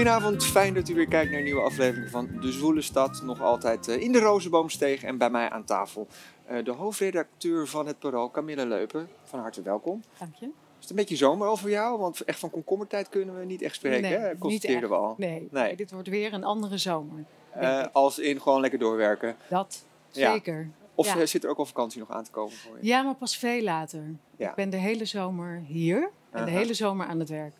Goedenavond. Fijn dat u weer kijkt naar een nieuwe aflevering van De Zwoele Stad. Nog altijd eh, in de Rozenboomsteeg en bij mij aan tafel eh, de hoofdredacteur van het Parool, Camille Leupen. Van harte welkom. Dank je. Is het een beetje zomer al voor jou? Want echt van komkommertijd kunnen we niet echt spreken, Nee, hè? Constateerden we al. Nee, dit wordt weer een andere zomer. Eh, als in gewoon lekker doorwerken. Dat, Ja. zeker. Of Ja. zit er ook al vakantie nog aan te komen voor je? Ja, maar pas veel later. Ja. Ik ben de hele zomer hier en de hele zomer aan het werk.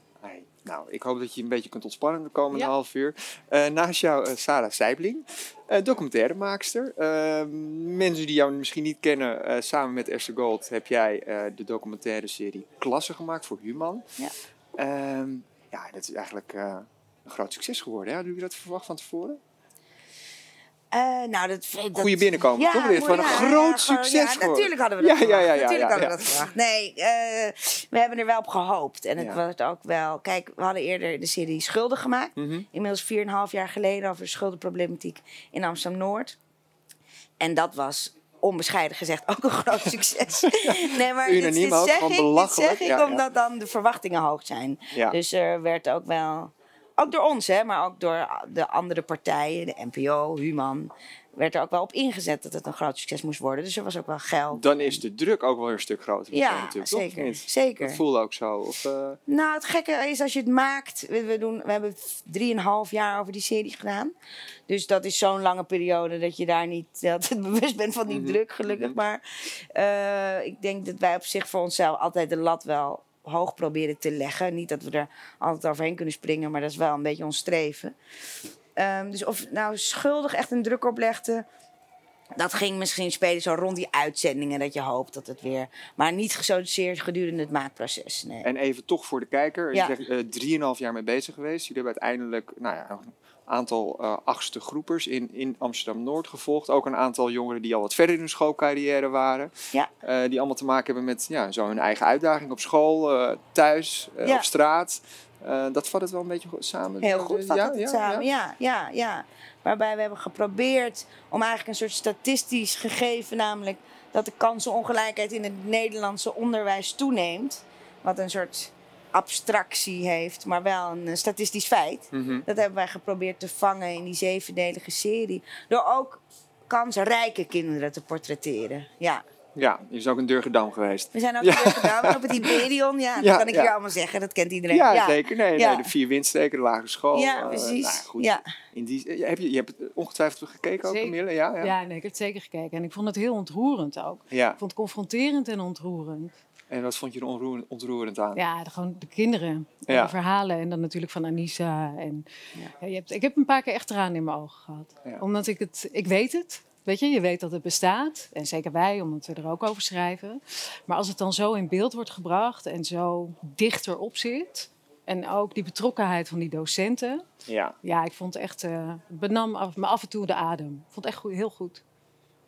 Nou, ik hoop dat je een beetje kunt ontspannen de komende Ja. half uur. Eh, naast jou eh, Sarah Seibling, eh documentairemaakster. Eh, mensen die jou misschien niet kennen, samen met Esther Gold heb jij de documentaire serie Klasse gemaakt voor Human. Ja. Ehm, ja, dat is eigenlijk een groot succes geworden. Hè? Hadden jullie dat verwacht van tevoren? Eh, nou, dat, dat Goeie binnenkomen, toch? Dit is mooi, van een ja, groot succes Ja, voor- natuurlijk hadden we dat Ja, ja, verwacht. ja, ja, natuurlijk ja, hadden we ja. dat verwacht. Nee, eh, we hebben er wel op gehoopt. En het Ja. was ook wel... Kijk, we hadden eerder de serie Schuldig gemaakt. Mhm. Inmiddels 4,5 jaar geleden over de schuldenproblematiek in Amsterdam-Noord. En dat was onbescheiden gezegd ook een groot succes. nee, maar Unaniem dit zeg ik, dit belachelijk. zeg ik Ja, ja. omdat dan de verwachtingen hoog zijn. Ja. Dus er werd ook wel, ook door ons, hè, maar ook door de andere partijen, de NPO, Human, werd er ook wel op ingezet dat het een groot succes moest worden. Dus er was ook wel geld. Dan is de druk ook wel een stuk groter. ja, natuurlijk, toch? Zeker. niet? zeker. Dat voelde ook zo. Of, eh, Nou, het gekke is als je het maakt. We, we, doen, we hebben drieënhalf jaar over die serie gedaan. Dus dat is zo'n lange periode dat je daar niet altijd bewust bent van die Mhm. druk, gelukkig. Mhm. Maar eh, ik denk dat wij op zich voor onszelf altijd de lat wel hoog proberen te leggen. Niet dat we er altijd overheen kunnen springen, maar dat is wel een beetje ons streven. Ehm, dus of nou schuldig echt een druk oplegde. Dat ging misschien spelen zo rond die uitzendingen dat je hoopt dat het weer. Maar niet zozeer gedurende het maakproces. Nee. En even toch voor de kijker. Ja. Je zegt drieënhalf jaar mee bezig geweest. Jullie hebben uiteindelijk nou ja, aantal eh, achtste groepers in, in Amsterdam-Noord gevolgd. Ook een aantal jongeren die al wat verder in hun schoolcarrière waren. Ja. Eh, die allemaal te maken hebben met ja, zo hun eigen uitdaging op school, eh, thuis, Ja. op straat. Dat vat het wel een beetje goed samen. Heel goed vat ja, het ja, samen. ja? Ja. ja, ja, Waarbij we hebben geprobeerd om eigenlijk een soort statistisch gegeven, namelijk dat de kansenongelijkheid in het Nederlandse onderwijs toeneemt. Wat een soort abstractie heeft, maar wel een eh, statistisch feit. Mhm. Dat hebben wij geprobeerd te vangen in die zevendelige serie. Door ook kansrijke kinderen te portretteren. Ja. Ja, je is ook een Durgedam geweest. We zijn ook Ja. gedaan op het Hyperion. Ja, dat Ja, kan ik ja. hier allemaal zeggen. Dat kent iedereen. Ja, zeker. Nee, Ja. nee, de vier windstreken, de lagere school. Ja, eh, precies. nou, goed. Ja. In die, eh, heb je, je hebt het ongetwijfeld gekeken ook. Camille? Ja, Ja. ja. nee, ik heb het zeker gekeken. En ik vond het heel ontroerend ook. ja. Ik vond het confronterend en ontroerend. En wat vond je er ontroerend aan? Ja, de, gewoon de kinderen. En Ja. De verhalen. En dan natuurlijk van Anissa. En, ja, je hebt, ik heb een paar keer echt tranen in mijn ogen gehad. Ja. Omdat ik het... Ik weet het. Weet je, je weet dat het bestaat. En zeker wij, omdat we er ook over schrijven. Maar als het dan zo in beeld wordt gebracht en zo dichterop zit... En ook die betrokkenheid van die docenten. Ja. Ja, ik vond het echt... eh, het benam af, me af en toe de adem. Ik vond het echt goed, heel goed.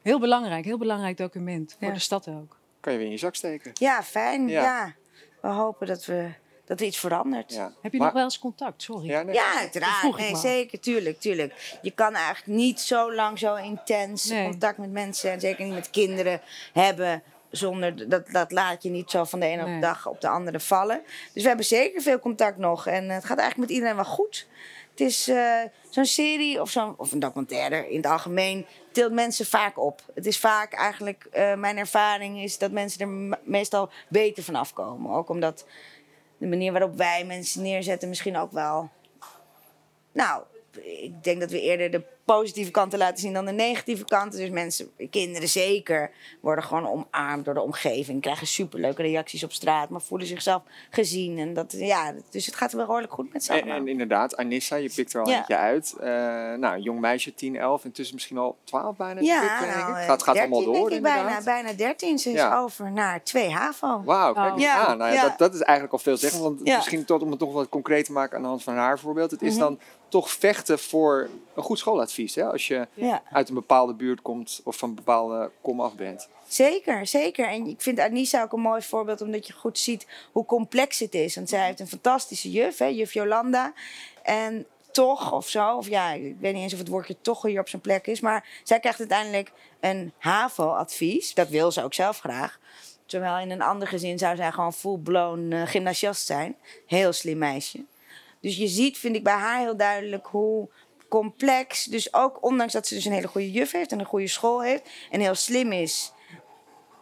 Heel belangrijk, heel belangrijk document. Voor de stad ook. Kan je weer in je zak steken. Ja, fijn. Ja. Ja. We hopen dat, we, dat er iets verandert. Ja. Heb je Maar- nog wel eens contact? Sorry. Ja, nee. ja uiteraard. Nee, zeker, tuurlijk, tuurlijk. Je kan eigenlijk niet zo lang, zo intens Nee. contact met mensen... en zeker niet met kinderen hebben... zonder dat, dat laat je niet zo van de ene op Nee. de dag op de andere vallen. Dus we hebben zeker veel contact nog. En het gaat eigenlijk met iedereen wel goed. Het is eh, zo'n serie of, zo'n, of een documentaire in het algemeen tilt mensen vaak op. Het is vaak eigenlijk, eh, mijn ervaring is dat mensen er me- meestal beter van afkomen. Ook omdat de manier waarop wij mensen neerzetten misschien ook wel... Nou, ik denk dat we eerder de positieve kanten laten zien dan de negatieve kanten. Dus mensen, kinderen zeker, worden gewoon omarmd door de omgeving. Krijgen superleuke reacties op straat, maar voelen zichzelf gezien. En dat, ja, dus het gaat wel behoorlijk goed met z'n En, en inderdaad, Anissa, je pikt er al Ja. eentje uit. Eh, nou, een jong meisje, 10, 11, intussen misschien al 12 bijna. Ja, nou, gaat, gaat 13 allemaal door denk ik bijna, bijna 13. Ze is Ja. over naar 2 HAVO. Wauw, kijk Oh. Ja, aan. Nou ja. Dat, dat is eigenlijk al veel zeggen. Want misschien tot, om het toch wat concreet te maken aan de hand van haar voorbeeld. Het is Mhm. dan toch vechten voor een goed schooladvies. Hè? Als je Ja. uit een bepaalde buurt komt of van een bepaalde kom af bent. Zeker, zeker. En ik vind Anissa ook een mooi voorbeeld, omdat je goed ziet hoe complex het is. Want zij heeft een fantastische juf, hè, juf Jolanda. En toch of zo, of ja, ik weet niet eens of het woordje toch hier op zijn plek is. Maar zij krijgt uiteindelijk een HAVO-advies. Dat wil ze ook zelf graag. Terwijl in een ander gezin zou zij gewoon full-blown eh, gymnasiast zijn. Heel slim meisje. Dus je ziet, vind ik bij haar heel duidelijk hoe complex. Dus ook ondanks dat ze dus een hele goede juf heeft en een goede school heeft en heel slim is.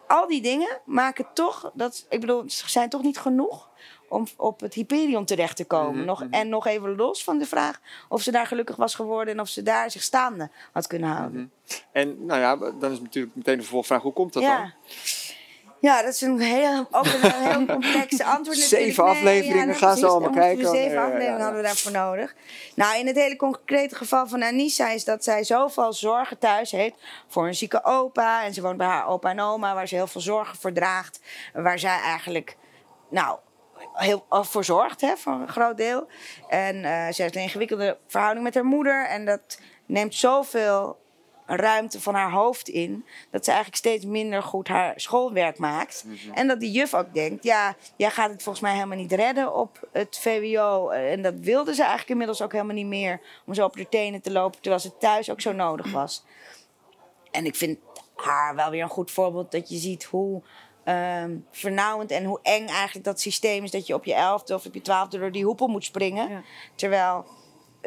Al die dingen maken toch dat, ik bedoel, ze zijn toch niet genoeg om op het Hyperion terecht te komen. Mhm, nog, mhm. En nog even los van de vraag of ze daar gelukkig was geworden en of ze daar zich staande had kunnen houden. En nou ja, dan is natuurlijk meteen de vervolgvraag, hoe komt dat ja. dan? Ja, dat is een heel, ook een heel complex antwoord natuurlijk. Zeven afleveringen, nou, gaan ze allemaal kijken. Zeven Ja, ja, afleveringen ja. hadden we daarvoor nodig. Nou, in het hele concrete geval van Anissa is dat zij zoveel zorgen thuis heeft voor een zieke opa. En ze woont bij haar opa en oma, waar ze heel veel zorgen voor draagt. Waar zij eigenlijk, nou, heel voor zorgt, hè, voor een groot deel. En eh, ze heeft een ingewikkelde verhouding met haar moeder. En dat neemt zoveel ruimte van haar hoofd in. Dat ze eigenlijk steeds minder goed haar schoolwerk maakt. En dat die juf ook denkt, ja, jij gaat het volgens mij helemaal niet redden op het VWO. En dat wilde ze eigenlijk inmiddels ook helemaal niet meer. Om zo op de tenen te lopen, terwijl ze thuis ook zo nodig was. En ik vind haar wel weer een goed voorbeeld dat je ziet hoe ehm vernauwend en hoe eng eigenlijk dat systeem is. Dat je op je elfde of op je twaalfde door die hoepel moet springen. Ja. Terwijl eh,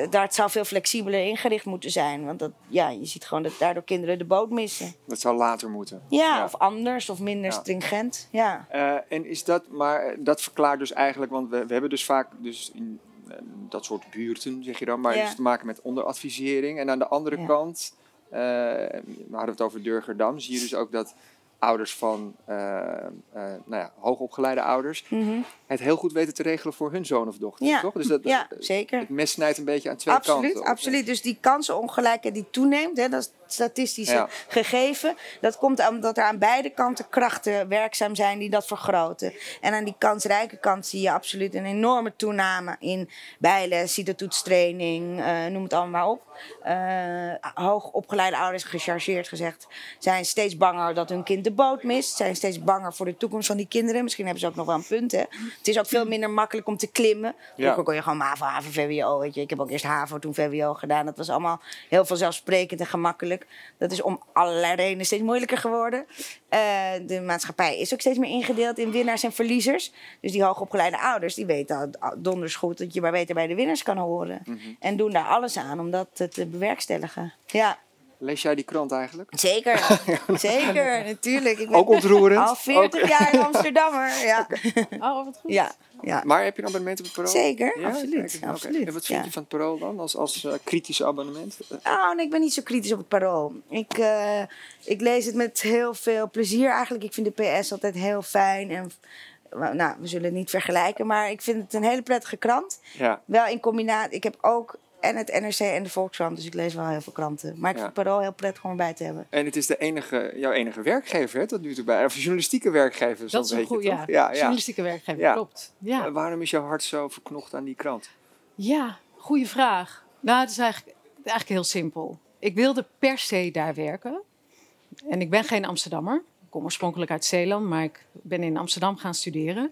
daar het zou veel flexibeler ingericht moeten zijn. Want dat, ja, je ziet gewoon dat daardoor kinderen de boot missen. Dat zou later moeten. Ja, of anders of minder Ja. stringent. Ja. Eh, en is dat, maar eh, dat verklaart dus eigenlijk, want we, we hebben dus vaak dus in eh, dat soort buurten, zeg je dan, maar Ja. dus te maken met onderadvisering. En aan de andere kant, eh, we hadden het over Durgerdam, zie je dus ook dat ouders van eh, eh, nou ja, hoogopgeleide ouders Mhm. het heel goed weten te regelen voor hun zoon of dochter, Ja. toch? Dus dat, ja, zeker. het mes snijdt een beetje aan twee Absoluut, kanten. absoluut. Dus die kansenongelijkheid die toeneemt, hè, dat is statistische Ja. gegeven. Dat komt omdat er aan beide kanten krachten werkzaam zijn die dat vergroten. En aan die kansrijke kant zie je absoluut een enorme toename in bijles, citotoetstraining, eh noem het allemaal maar op. Eh hoogopgeleide ouders, gechargeerd gezegd, zijn steeds banger dat hun kind de boot mist. Zijn steeds banger voor de toekomst van die kinderen. Misschien hebben ze ook nog wel een punt, hè. Het is ook veel minder makkelijk om te klimmen. Vroeger kon je gewoon MAVO, HAVO, VWO, weet je. Ik heb ook eerst HAVO, toen VWO gedaan. Dat was allemaal heel vanzelfsprekend en gemakkelijk. Dat is om allerlei redenen steeds moeilijker geworden. Eh, de maatschappij is ook steeds meer ingedeeld in winnaars en verliezers. Dus die hoogopgeleide ouders, die weten al donders goed dat je maar beter bij de winnaars kan horen. En doen daar alles aan om dat te bewerkstelligen. Ja, Lees jij die krant eigenlijk? zeker. zeker, natuurlijk. Ik ben Ook ontroerend. al 40 jaar Amsterdammer. Ja, Oh, wat goed. ja, ja. Maar heb je een abonnement op het Parool? Zeker, Ja? absoluut, absoluut, En wat vind ja. je van het Parool dan, als, als eh, kritische abonnement? Oh, nee, ik ben niet zo kritisch op het parool. Ik, eh, ik lees het met heel veel plezier eigenlijk. Ik vind de PS altijd heel fijn. En, nou, we zullen het niet vergelijken, maar ik vind het een hele prettige krant. Ja. Wel in combinatie. Ik heb ook en het NRC en de Volkskrant, dus ik lees wel heel veel kranten. Maar ik Ja. vind het parool heel prettig om erbij te hebben. En het is de enige, jouw enige werkgever, hè, tot nu toe bij. Of journalistieke werkgever, zo'n Dat is een beetje, goed, toch? ja. Ja, ja. Journalistieke werkgever, Ja. klopt. Ja. Waarom is jouw hart zo verknocht aan die krant? Ja, goede vraag. Nou, het is eigenlijk, eigenlijk heel simpel. Ik wilde per se daar werken. En ik ben geen Amsterdammer. Kom oorspronkelijk uit Zeeland, maar ik ben in Amsterdam gaan studeren.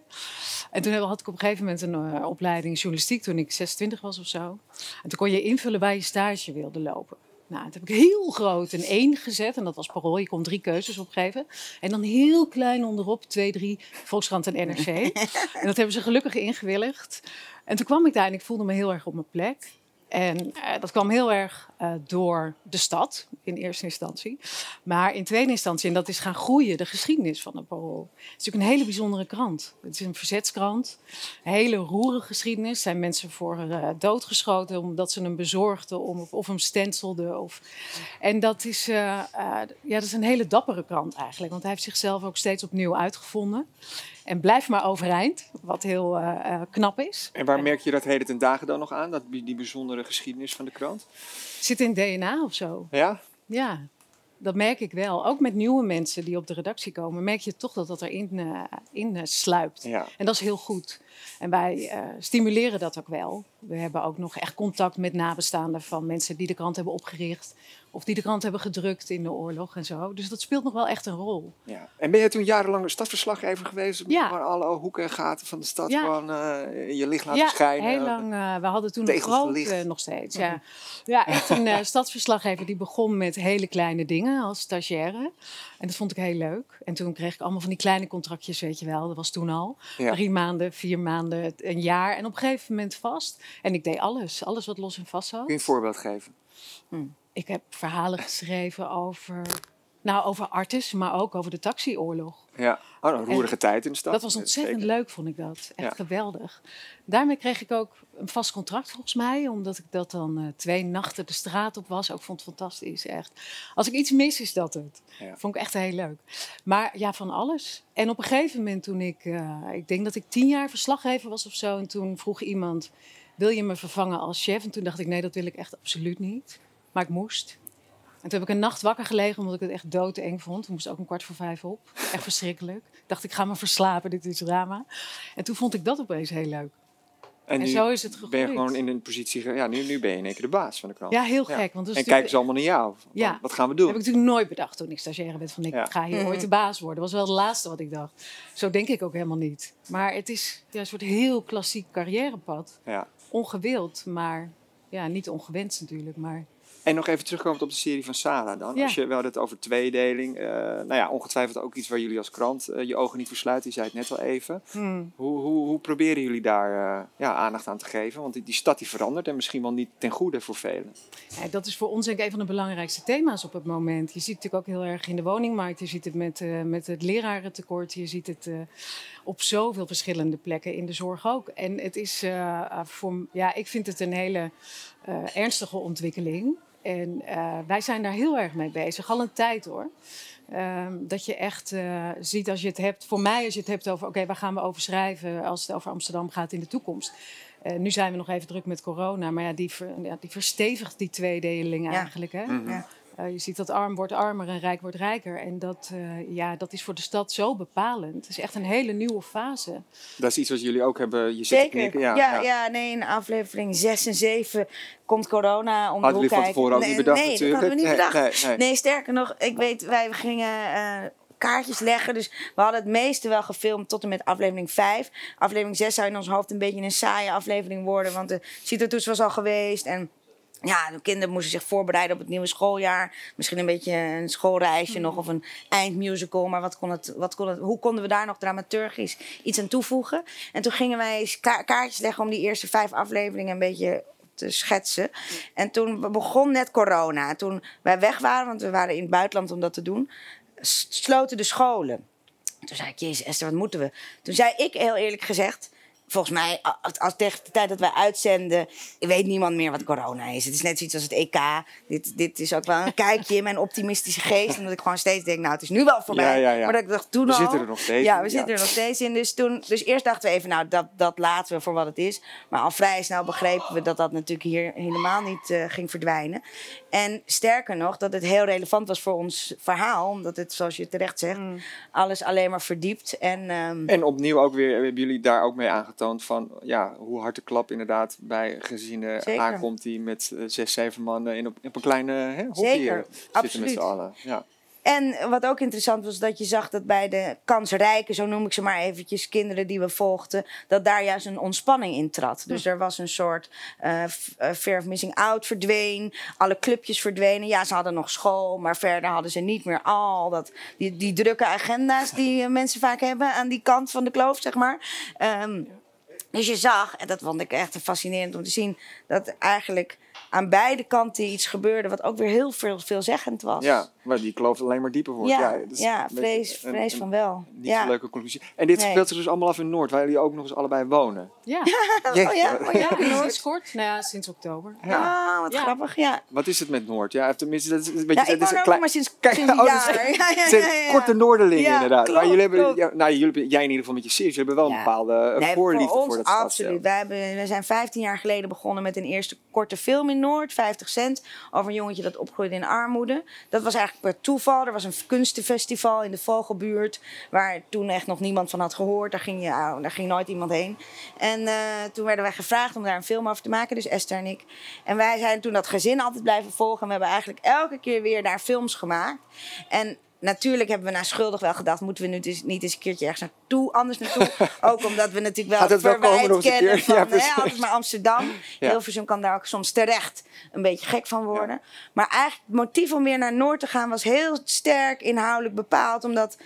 En toen had ik op een gegeven moment een eh, opleiding journalistiek toen ik 26 was of zo. En toen kon je invullen waar je stage wilde lopen. Nou, dat heb ik heel groot een 1 gezet. En dat was parool. Je kon drie keuzes opgeven. En dan heel klein onderop, 2, 3, Volkskrant en NRC. en dat hebben ze gelukkig ingewilligd. En toen kwam ik daar en ik voelde me heel erg op mijn plek. En eh, dat kwam heel erg eh, door de stad in eerste instantie. Maar in tweede instantie, en dat is gaan groeien, de geschiedenis van de Parool. Het is natuurlijk een hele bijzondere krant. Het is een verzetskrant. Een hele roerige geschiedenis. Er zijn mensen voor eh, doodgeschoten omdat ze hem bezorgden om, of hem stenselden. Of... En dat is, eh, ja, dat is een hele dappere krant eigenlijk. Want hij heeft zichzelf ook steeds opnieuw uitgevonden. En blijft maar overeind, wat heel knap is. En waar merk je dat heden ten dagen dan nog aan, dat, die bijzondere geschiedenis van de krant? Zit in DNA of zo. Ja? Ja, dat merk ik wel. Ook met nieuwe mensen die op de redactie komen, merk je toch dat dat erin eh, in, eh, sluipt. Ja. En dat is heel goed. En wij eh, stimuleren dat ook wel. We hebben ook nog echt contact met nabestaanden van mensen die de krant hebben opgericht. Of die de krant hebben gedrukt in de oorlog en zo. Dus dat speelt nog wel echt een rol. Ja. En ben jij toen jarenlang stadverslaggever geweest? Ja. Waar alle hoeken en gaten van de stad Ja. gewoon in je licht laten ja, schijnen? heel lang. eh, we hadden toen een groot, nog steeds. Ja, ja echt een eh, stadsverslaggever die begon met hele kleine dingen als stagiaire. En dat vond ik heel leuk. En toen kreeg ik allemaal van die kleine contractjes, weet je wel. Dat was toen al. Drie maanden, vier maanden, een jaar. En op een gegeven moment vast. En ik deed alles. Alles wat los en vast zat. Kun je een voorbeeld geven? Ik heb verhalen geschreven over... Nou, over artis, maar ook over de taxioorlog. Ja. Oh, een roerige tijd in de stad. Dat was ontzettend Zeker. leuk, vond ik dat. Echt Ja. geweldig. Daarmee kreeg ik ook een vast contract volgens mij. Omdat ik dat dan eh, twee nachten de straat op was. Ook vond het fantastisch, echt. Als ik iets mis, is dat het. Ja. Vond ik echt heel leuk. Maar ja, van alles. En op een gegeven moment toen ik... eh, ik denk dat ik tien jaar verslaggever was of zo. En toen vroeg iemand, wil je me vervangen als chef? En toen dacht ik, nee, dat wil ik echt absoluut niet. Maar ik moest. En toen heb ik een nacht wakker gelegen omdat ik het echt doodeng vond. Toen moest ook een kwart voor vijf op. Echt verschrikkelijk. Ik dacht, ik ga me verslapen, dit is drama. En toen vond ik dat opeens heel leuk. En, En nu zo is het ben je gegroeid. gewoon in een positie... Ja, nu, nu ben je in één keer de baas van de krant. Ja, heel gek. Want dat is En kijken ze allemaal naar jou. Van, Ja. Wat gaan we Dat doen? heb ik natuurlijk nooit bedacht toen ik stagiaire werd. Van ik Ja. ga hier Mhm. ooit de baas worden. Dat was wel het laatste wat ik dacht. Zo denk ik ook helemaal niet. Maar het is ja, een soort heel klassiek carrièrepad. Ja. Ongewild, maar ja, niet ongewenst natuurlijk. Maar En nog even terugkomend op de serie van Sarah dan. Ja. Als je wel het over tweedeling. eh nou ja, ongetwijfeld ook iets waar jullie als krant eh, je ogen niet voor sluiten. Je zei het net al even. hmm, Hoe, hoe, hoe proberen jullie daar eh, ja, aandacht aan te geven? Want die, die stad die verandert en misschien wel niet ten goede voor velen. Ja, dat is voor ons denk ik een van de belangrijkste thema's op het moment. Je ziet het natuurlijk ook heel erg in de woningmarkt. Je ziet het met, met het lerarentekort. Je ziet het op zoveel verschillende plekken in de zorg ook. En het is voor, ja, ik vind het een hele ernstige ontwikkeling. En eh, wij zijn daar heel erg mee bezig, al een tijd hoor. Ehm, dat je echt eh, ziet als je het hebt, voor mij als je het hebt over, oké, waar gaan we over schrijven als het over Amsterdam gaat in de toekomst. Eh, nu zijn we nog even druk met corona, maar ja, die, ver- ja, die verstevigt die tweedeling Ja. eigenlijk. Hè? Mhm. Ja. Eh, je ziet dat arm wordt armer en rijk wordt rijker. En dat, eh, ja, dat is voor de stad zo bepalend. Het is echt een hele nieuwe fase. Dat is iets wat jullie ook hebben. Je zit te Zeker. knikken. Ja, Ja, ja. nee, in aflevering 6 en 7 komt corona om de Hadden hoek jullie van tevoren ook niet bedacht nee, natuurlijk. dat hadden we niet bedacht. nee, nee. Nee, sterker nog, ik weet, wij gingen eh, kaartjes leggen. Dus we hadden het meeste wel gefilmd tot en met aflevering 5. Aflevering 6 zou in ons hoofd een beetje een saaie aflevering worden. Want de CITO-toets was al geweest en... Ja, de kinderen moesten zich voorbereiden op het nieuwe schooljaar. Misschien een beetje een schoolreisje nog of een eindmusical. Maar wat kon het, wat kon het, hoe konden we daar nog dramaturgisch iets aan toevoegen? En toen gingen wij ka- kaartjes leggen om die eerste vijf afleveringen een beetje te schetsen. En toen begon net corona. En toen wij weg waren, want we waren in het buitenland om dat te doen, sloten de scholen. Toen zei ik, jezus Esther, wat moeten we? Toen zei ik heel eerlijk gezegd... Volgens mij, als, als tegen de tijd dat wij uitzenden, weet niemand meer wat corona is. Het is net zoiets als het EK. Dit, dit is ook wel een kijkje in mijn optimistische geest. Omdat ik gewoon steeds denk, nou, het is nu wel voorbij. Ja, ja, ja. Maar dat ik dacht, toen We al... zitten er nog steeds Ja, we ja. zitten er nog steeds in. Dus, toen, dus eerst dachten we even, nou, dat, dat laten we voor wat het is. Maar al vrij snel begrepen we dat dat natuurlijk hier helemaal niet eh, ging verdwijnen. En sterker nog, dat het heel relevant was voor ons verhaal. Omdat het, zoals je terecht zegt, Mm. alles alleen maar verdiept. En, ehm, En opnieuw ook weer hebben jullie daar ook mee aangetoond van ja, hoe hard de klap inderdaad bij gezinnen Zeker. aankomt die met eh, zes, zeven mannen in op, op een kleine hè, hockey Zeker, eh, zitten met absoluut. z'n allen. Ja. En wat ook interessant was, dat je zag dat bij de kansrijke, zo noem ik ze maar eventjes, kinderen die we volgden, dat daar juist een ontspanning in trad. Dus er was een soort eh, eh, fear of missing out verdween, alle clubjes verdwenen. Ja, ze hadden nog school, maar verder hadden ze niet meer al dat, die, die drukke agenda's die eh, mensen vaak hebben aan die kant van de kloof, zeg maar. Ehm, dus je zag, en dat vond ik echt fascinerend om te zien, dat eigenlijk aan beide kanten iets gebeurde wat ook weer heel veel, veelzeggend was. ja, maar die kloof alleen maar dieper wordt. Ja, dat is ja, een beetje vrees, een- vrees een van wel. Niet ja. zo'n leuke conclusie. En dit Nee. speelt zich dus allemaal af in Noord, waar jullie ook nog eens allebei wonen. Ja, Oh ja, oh ja, ja Noord. sinds kort. Nou ja, sinds oktober. Ja. Ah, wat Ja. grappig, ja. Wat is het met Noord? Ja, tenminste, dat is een beetje... Ja, dat ik is woon een er ook klein- maar sinds, Kijk, sinds een oh, dat is- jaar. Ja, ja, Het zijn ja, ja. korte Noorderlingen Ja, inderdaad. maar klopt, jullie hebben, ja, nou, jullie, hebben- jij in ieder geval met je series, jullie hebben wel een Ja. bepaalde Nee, voorliefde voor ons voor dat stadsdeel. absoluut. Wij, hebben, wij zijn 15 jaar geleden begonnen met een eerste korte film in Noord, 50 cent, over een jongetje dat opgroeide in armoede. Dat was eigenlijk per toeval. Er was een kunstenfestival in de Vogelbuurt, waar toen echt nog niemand van had gehoord. Daar ging, je, oh, daar ging nooit iemand heen. En uh, toen werden wij gevraagd om daar een film over te maken, dus Esther en ik. En wij zijn toen dat gezin altijd blijven volgen. En we hebben eigenlijk elke keer weer daar films gemaakt. En natuurlijk hebben we naar schuldig wel gedacht, moeten we nu dus niet eens een keertje ergens naartoe, anders naartoe. Ook omdat we natuurlijk wel het verwijt kennen van ja, hè, altijd maar Amsterdam. Ja. Hilversum kan daar ook soms terecht een beetje gek van worden. Maar eigenlijk het motief om weer naar Noord te gaan was heel sterk inhoudelijk bepaald, omdat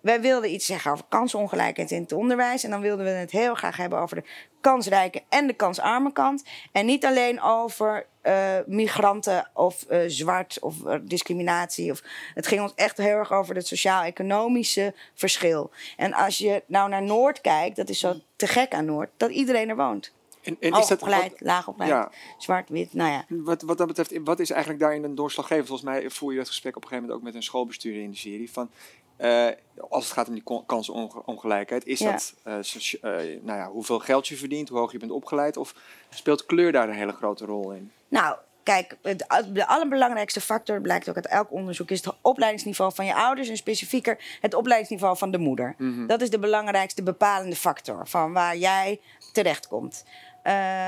wij wilden iets zeggen over kansongelijkheid in het onderwijs. En dan wilden we het heel graag hebben over de kansrijke en de kansarme kant. En niet alleen over uh, migranten of uh, zwart of uh, discriminatie. Of, het ging ons echt heel erg over het sociaal-economische verschil. En als je nou naar Noord kijkt, dat is zo te gek aan Noord, dat iedereen er woont. En, en is dat, opgeleid, wat, laag opgeleid, ja. zwart, wit, nou ja. Wat, wat dat betreft, wat is eigenlijk daarin een doorslaggevend? Volgens mij voer je dat gesprek op een gegeven moment ook met een schoolbestuurder in de serie. Van, uh, als het gaat om die kansongelijkheid, is dat uh, nou ja, hoeveel geld je verdient, hoe hoog je bent opgeleid, of speelt kleur daar een hele grote rol in? Nou, kijk, het, de allerbelangrijkste factor, blijkt ook uit elk onderzoek, is het opleidingsniveau van je ouders en specifieker het opleidingsniveau van de moeder. Mm -hmm. Dat is de belangrijkste bepalende factor van waar jij terechtkomt.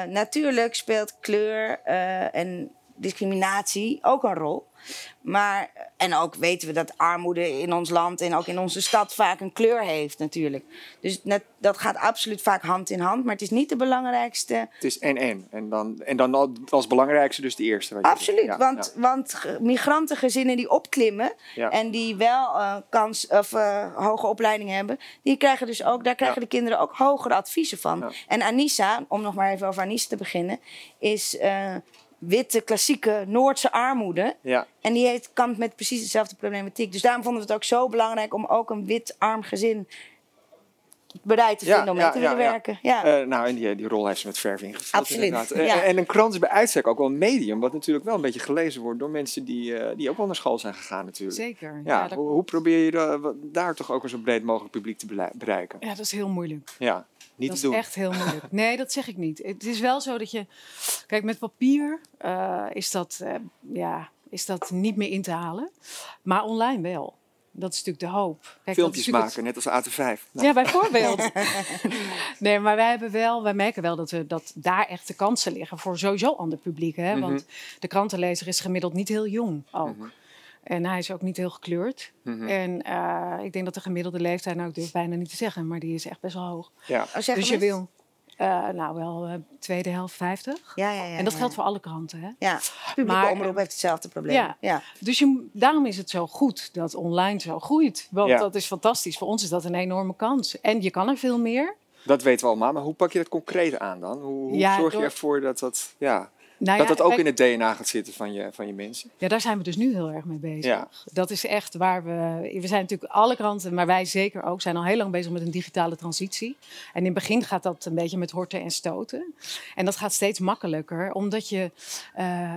Natuurlijk speelt kleur en discriminatie ook een rol. Maar, en ook weten we dat armoede in ons land en ook in onze stad vaak een kleur heeft natuurlijk. Dus net, dat gaat absoluut vaak hand in hand, maar het is niet de belangrijkste. Het is en-en. En dan, en dan als belangrijkste dus de eerste. Absoluut, ja, want, ja. want migrantengezinnen die opklimmen ja. en die wel uh, kans, of, uh, hoge opleiding hebben, die krijgen dus ook, daar krijgen de kinderen ook hogere adviezen van. En Anissa, om nog maar even over Anissa te beginnen, is... Uh, witte, klassieke Noordse armoede. Ja. En die heeft, kampt met precies dezelfde problematiek. Dus daarom vonden we het ook zo belangrijk om ook een wit arm gezin bereid te vinden om mee te willen werken. Ja. Uh, nou, en die, die rol heeft ze met verf ingevuld. Absoluut. En, en, een krant is bij uitstek ook wel een medium, wat natuurlijk wel een beetje gelezen wordt door mensen die, uh, die ook wel naar school zijn gegaan natuurlijk. Zeker. Ja, hoe, hoe, probeer je de, daar toch ook een zo breed mogelijk publiek te bereiken? Ja, dat is heel moeilijk. Ja. Niet dat te doen. is echt heel moeilijk. Nee, dat zeg ik niet. Het is wel zo dat je. Kijk, met papier uh, is, dat, uh, ja, is dat niet meer in te halen. Maar online wel. Dat is natuurlijk de hoop. Kijk, Filmpjes maken, het... net als AT5. Nou. Ja, bijvoorbeeld. nee, maar wij hebben wel, wij merken wel dat, we, dat daar echt de kansen liggen voor sowieso ander publiek. Hè? Want mm -hmm. de krantenlezer is gemiddeld niet heel jong ook. Mm -hmm. En hij is ook niet heel gekleurd. Mm -hmm. En uh, ik denk dat de gemiddelde leeftijd, nou ik durf bijna niet te zeggen, maar die is echt best wel hoog. Ja. Oh, dus je wil, uh, nou wel uh, tweede helft 50. Ja, ja, ja, en dat ja. geldt voor alle kranten. Hè? Ja, publieke maar, omroep heeft hetzelfde probleem. Ja. ja. Dus je, daarom is het zo goed dat online zo groeit. Want ja. dat is fantastisch. Voor ons is dat een enorme kans. En je kan er veel meer. Dat weten we allemaal. Maar hoe pak je dat concreet aan dan? Hoe, hoe ja, zorg door... je ervoor dat dat... Ja, nou dat ja, dat ook in het DNA gaat zitten van je, van je mensen. Ja, daar zijn we dus nu heel erg mee bezig. Ja. Dat is echt waar we... We zijn natuurlijk alle kranten, maar wij zeker ook, zijn al heel lang bezig met een digitale transitie. En in het begin gaat dat een beetje met horten en stoten. En dat gaat steeds makkelijker, omdat je... Uh,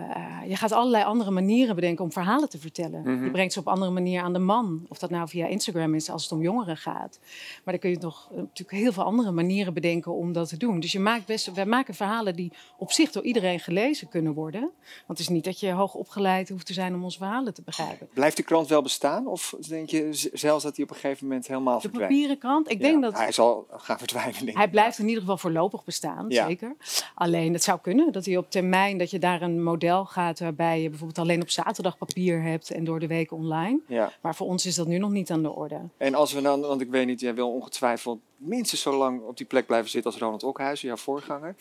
je gaat allerlei andere manieren bedenken om verhalen te vertellen. Mm -hmm. Je brengt ze op andere manier aan de man. Of dat nou via Instagram is, als het om jongeren gaat. Maar dan kun je nog uh, natuurlijk heel veel andere manieren bedenken om dat te doen. Dus je maakt best... Wij maken verhalen die op zich door iedereen gelezen kunnen worden. Want het is niet dat je hoog opgeleid hoeft te zijn om onze verhalen te begrijpen. Blijft de krant wel bestaan? Of denk je zelfs dat hij op een gegeven moment helemaal verdwijnt? De papieren krant? Ik ja, denk dat... Hij zal gaan verdwijnen, Hij blijft in ieder geval voorlopig bestaan, ja. zeker. Alleen het zou kunnen dat hij op termijn... dat je daar een model gaat waarbij je bijvoorbeeld alleen op zaterdag papier hebt... en door de week online. Ja. Maar voor ons is dat nu nog niet aan de orde. En als we dan, want ik weet niet, jij wil ongetwijfeld minstens zo lang op die plek blijven zitten als Ronald Okhuizen, jouw voorganger.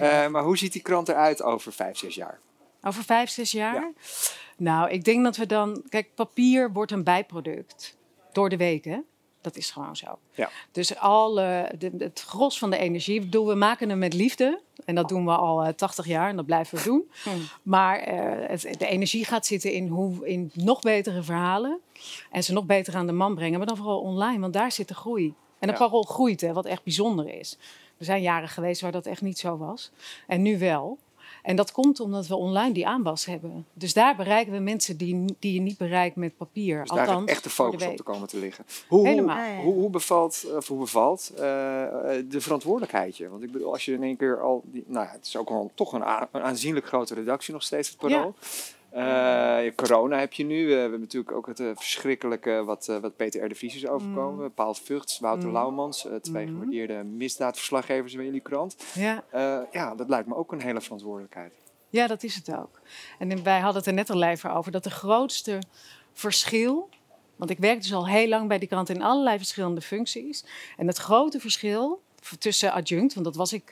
Uh, maar hoe ziet die krant eruit over vijf, zes jaar? Over vijf, zes jaar? Ja. Nou, ik denk dat we dan... Kijk, papier wordt een bijproduct. Door de week, hè? Dat is gewoon zo. Ja. Dus al uh, de, het gros van de energie, bedoel, we maken hem met liefde. En dat doen we al uh, 80 jaar en dat blijven we doen. Hmm. Maar uh, het, de energie gaat zitten in, hoe, in nog betere verhalen. En ze nog beter aan de man brengen, maar dan vooral online, want daar zit de groei. En de ja. parool groeit, hè, wat echt bijzonder is. Er zijn jaren geweest waar dat echt niet zo was. En nu wel. En dat komt omdat we online die aanwas hebben. Dus daar bereiken we mensen die, die je niet bereikt met papier. Dus daar Althans, echt de focus op te komen te liggen. Hoe, hoe, Helemaal. Ja. hoe, hoe bevalt, of hoe bevalt eh, de verantwoordelijkheidje? Want ik bedoel, als je in één keer al... Die, nou ja, het is ook al toch een, a- een aanzienlijk grote redactie nog steeds, het Parool. Eh, corona heb je nu. We hebben natuurlijk ook het eh, verschrikkelijke wat, eh, wat Peter R. de Vries is overkomen. Paul Vugts, Wouter Mm. Laumans. twee Mm. gewaardeerde misdaadverslaggevers bij jullie krant. Ja. Ja, dat lijkt me ook een hele verantwoordelijkheid. Ja, dat is het ook. En wij hadden het er net al even over dat de grootste verschil. Want ik werk dus al heel lang bij die krant in allerlei verschillende functies. En het grote verschil tussen adjunct, want dat was ik,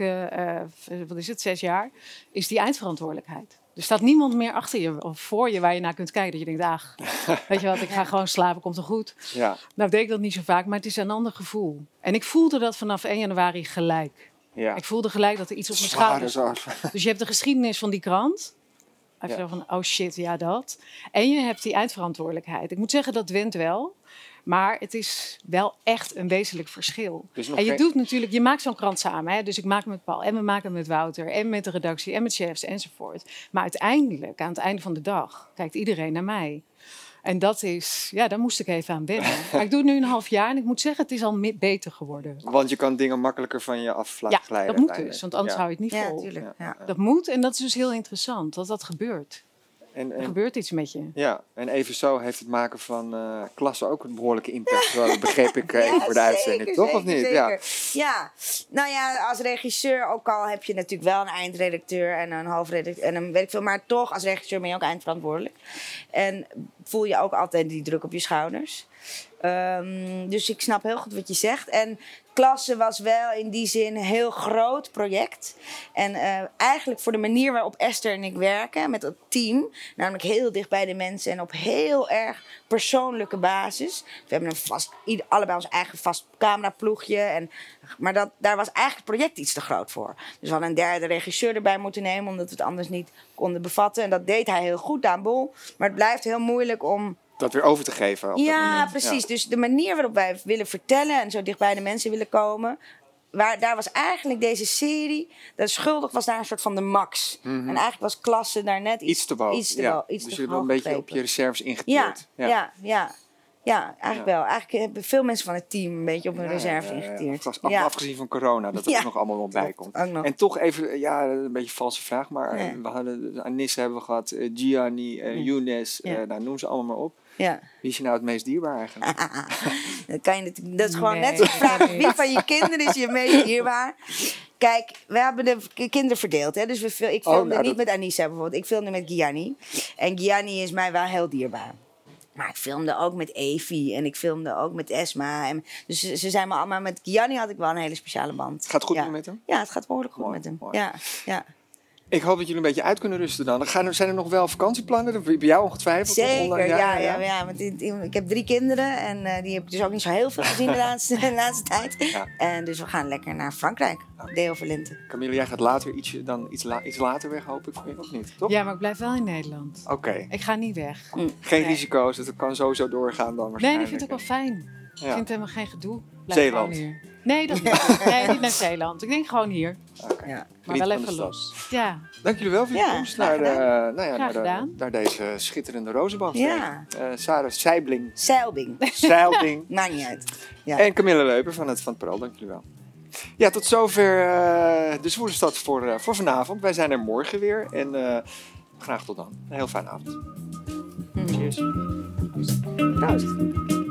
wat is het, zes jaar, is die eindverantwoordelijkheid. Er staat niemand meer achter je of voor je waar je naar kunt kijken. Dat je denkt, ach, weet je wat, ik ga gewoon slapen, komt er goed. Ja, Nou deed ik dat niet zo vaak, maar het is een ander gevoel. En ik voelde dat vanaf 1 januari gelijk. ja. Ik voelde gelijk dat er iets op mijn schouders zorg. dus je hebt de geschiedenis van die krant. Ja. van, oh shit, ja dat. En je hebt die eindverantwoordelijkheid. Ik moet zeggen, dat wint wel. Maar het is wel echt een wezenlijk verschil. Dus En je geen- doet natuurlijk, je maakt zo'n krant samen. Hè? Dus ik maak hem met Paul en we maken hem met Wouter en met de redactie en met chefs enzovoort. Maar uiteindelijk, aan het einde van de dag, kijkt iedereen naar mij. En dat is, ja, daar moest ik even aan wennen. maar ik doe het nu een half jaar en ik moet zeggen, het is al beter geworden. Want je kan dingen makkelijker van je af laten Ja, glijden. dat moet dus, want anders Ja. hou je het niet Ja, vol. natuurlijk. Ja. Dat moet en dat is dus heel interessant, dat dat gebeurt. En, Er gebeurt iets met je. ja, en even zo heeft het maken van eh klassen ook een behoorlijke impact. Wel, begreep ik eh, even voor de uitzending, zeker, toch? of niet? Ja. Ja, nou ja, als regisseur ook al heb je natuurlijk wel een eindredacteur en een hoofdredacteur en een weet ik veel, maar toch als regisseur ben je ook eindverantwoordelijk. En voel je ook altijd die druk op je schouders. Ehm, dus ik snap heel goed wat je zegt. En Klasse was wel in die zin een heel groot project. En eh, eigenlijk voor de manier waarop Esther en ik werken met het team, namelijk heel dicht bij de mensen en op heel erg persoonlijke basis. We hebben een vast, allebei ons eigen vast cameraploegje. En, maar dat, daar was eigenlijk het project iets te groot voor. Dus we hadden een derde regisseur erbij moeten nemen, omdat we het anders niet konden bevatten. En dat deed hij heel goed, Daan Bol. Maar het blijft heel moeilijk om Dat weer over te geven. op dat ja, moment. precies. Dus de manier waarop wij willen vertellen en zo dicht bij de mensen willen komen. Waar, daar was eigenlijk deze serie, de schuldig was daar een soort van de max. En eigenlijk was klasse daar net iets, Mhm. Iets te boven. Iets te ja. iets dus te je hebt wel een beetje op je reserves Ja, ingeteerd. ja, ja, ja. Eigenlijk Ja. wel. Eigenlijk hebben veel mensen van het team een beetje op hun Ja, reserve ingeteerd. Af- af- ja. Afgezien van corona, dat er Ja. ook nog allemaal wel bij komt. En toch even, ja, een beetje een valse vraag, maar Ja. we hadden Anissa hebben we gehad, eh, Gianni, eh Younes, Ja. eh, nou, noem ze allemaal maar op. ja. Wie is je nou het meest dierbaar eigenlijk? Dat, kan je natuurlijk, dat is gewoon Nee, net zo'n vraag. Wie van je kinderen is je meest dierbaar? Kijk, we hebben de kinderen verdeeld. Hè? Dus we, ik Oh, filmde nou, niet dat- met Anissa bijvoorbeeld. Ik filmde met Gianni. En Gianni is mij wel heel dierbaar. Maar ik filmde ook met Evie en ik filmde ook met Esma. En, dus ze, ze zijn me allemaal... Met Gianni had ik wel een hele speciale band. Het gaat goed ja. nu met hem? Ja, het gaat behoorlijk goed Mooi, met hem. mooi. Ja, ja. Ik hoop dat jullie een beetje uit kunnen rusten dan. Gaan er, zijn er nog wel vakantieplannen? Bij jou ongetwijfeld? Zeker, ja, ja, ja. want ik heb drie kinderen en eh, die heb ik dus ook niet zo heel veel gezien de laatste, de laatste tijd. Ja. En dus we gaan lekker naar Frankrijk, Deo Valente. Camille, jij gaat later ietsje, dan iets, la- iets later weg, hoop ik. Of niet, toch? Ja, maar ik blijf wel in Nederland. Oké. Ik ga niet weg. Geen Nee. risico's, het kan sowieso doorgaan dan Nee, waarschijnlijk. ik vind het ook wel fijn. Ik vind helemaal geen gedoe. Blijf Zeeland. hier. Nee, dat niet. Nee, niet naar Zeeland. Ik denk gewoon hier. Oké. Ja. Maar wel even los. Ja. Dank jullie wel voor je Ja, komst naar, de, nou ja, naar, de, naar deze schitterende rozenbank. Ja. Eh, Sarah Seibling, Zeilbing. Zeilding Maakt niet uit. Ja. en Camille Leuper van het, van het Parool. Dank jullie wel. Ja, tot zover eh, de Zwoele Stad voor, eh, voor vanavond. Wij zijn er morgen weer en eh, graag tot dan. Een heel fijne avond. Mm. Cheers. Proost.